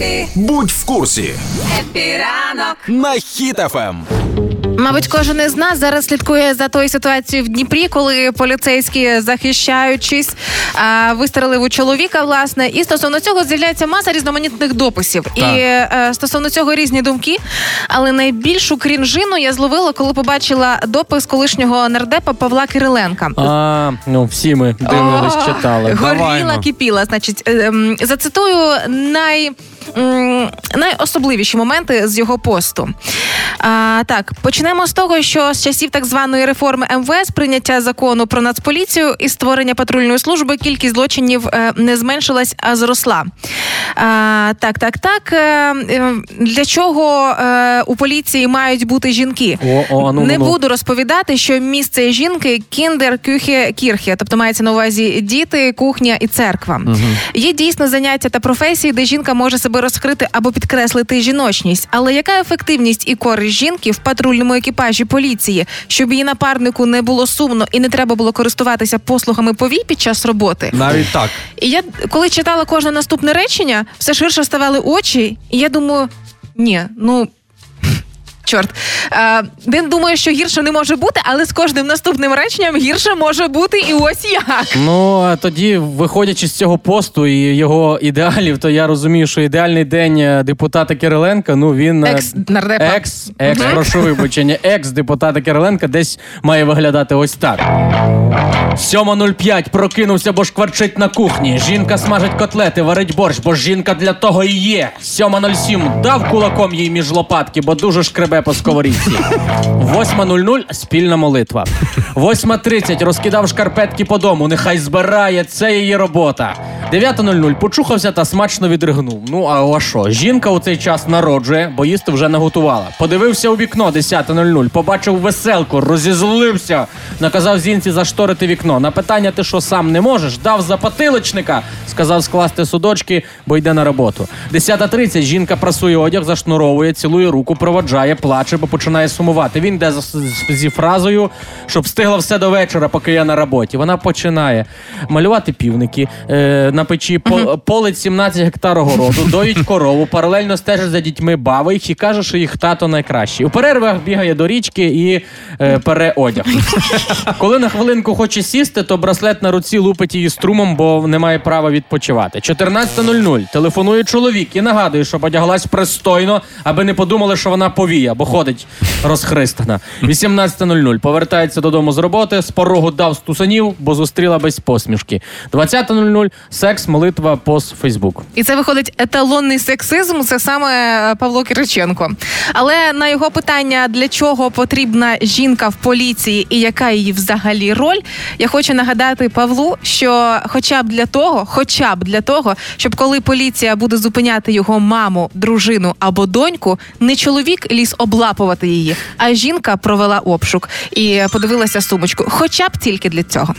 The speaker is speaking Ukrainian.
Happy, Будь в курсі happy ранок. на Ем. Хіт-ФМ. Мабуть, кожен із нас зараз слідкує за тою ситуацією в Дніпрі, коли поліцейські, захищаючись, вистрелив у чоловіка, власне, і стосовно цього з'являється маса різноманітних дописів. І е, стосовно цього різні думки. Але найбільшу крінжину я зловила, коли побачила допис колишнього нардепа Павла Кириленка. А, ну всі ми дивились, О, читали. Горіла, ну. кипіла. Значить, ем, зацитую най. Найособливіші моменти з його посту. А, так, почнемо з того, що з часів так званої реформи МВС, прийняття закону про нацполіцію і створення патрульної служби, кількість злочинів е, не зменшилась, а зросла. А, так, так, так. Е, е, для чого е, у поліції мають бути жінки? О, о, ну, не ну, ну. буду розповідати, що місце жінки кіндер, кюхе, кірхе, тобто мається на увазі діти, кухня і церква. Є дійсно заняття та професії, де жінка може себе розкрити або підкреслити жіночність. Але яка ефективність і користь жінки в патрульному екіпажі поліції, щоб її напарнику не було сумно і не треба було користуватися послугами повій під час роботи? Навіть так. І я коли читала кожне наступне речення, все ширше ставали очі, і я думаю, ні, ну. Чорт, Е, думає, що гірше не може бути, але з кожним наступним реченням гірше може бути, і ось як. Ну а тоді, виходячи з цього посту і його ідеалів, то я розумію, що ідеальний день е, депутата Кириленка, ну він е, Екс-нардепа. екс, екс, прошу вибачення, екс депутата Кириленка десь має виглядати ось так. 7.05 прокинувся, бо шкварчить на кухні. Жінка смажить котлети, варить борщ, бо жінка для того і є. 7.07 дав кулаком їй між лопатки, бо дуже шкребе по сковорідці. 8.00 спільна молитва. 8.30 розкидав шкарпетки по дому. Нехай збирає, це її робота. 9.00 почухався та смачно відригнув. Ну а що? Жінка у цей час народжує, бо їсти вже наготувала. Подивився у вікно 10.00, побачив веселку, розізлився, наказав зінці зашторити вікно. На питання, ти що сам не можеш, дав запатиличника, сказав скласти судочки, бо йде на роботу. 10.30 жінка прасує одяг, зашнуровує, цілує руку, проводжає, плаче, бо починає сумувати. Він йде зі фразою, щоб встигла все до вечора, поки я на роботі. Вона починає малювати півники е, на печі, по, полить 17 гектар огороду, доїть корову, паралельно стежить за дітьми, бавить їх і каже, що їх тато найкращий. У перервах бігає до річки і е, пере одяг. Коли на хвилинку хоче сісти, то браслет на руці лупить її струмом, бо не має права відпочивати. 14.00 телефонує чоловік і нагадує, щоб одяглась пристойно, аби не подумали, що вона повія, бо ходить розхристана. 18.00 повертається додому з роботи, з порогу дав стусанів, бо зустріла без посмішки. 20.00 секс, молитва пост Фейсбук. І це виходить еталонний сексизм. Це саме е, Павло Кириченко. Але на його питання, для чого потрібна жінка в поліції і яка її взагалі роль, я хочу нагадати Павлу, що хоча б для того, хоча б для того, щоб коли поліція буде зупиняти його маму, дружину або доньку, не чоловік ліз облапувати її, а жінка провела обшук і подивилася сумочку. Хоча б тільки для цього.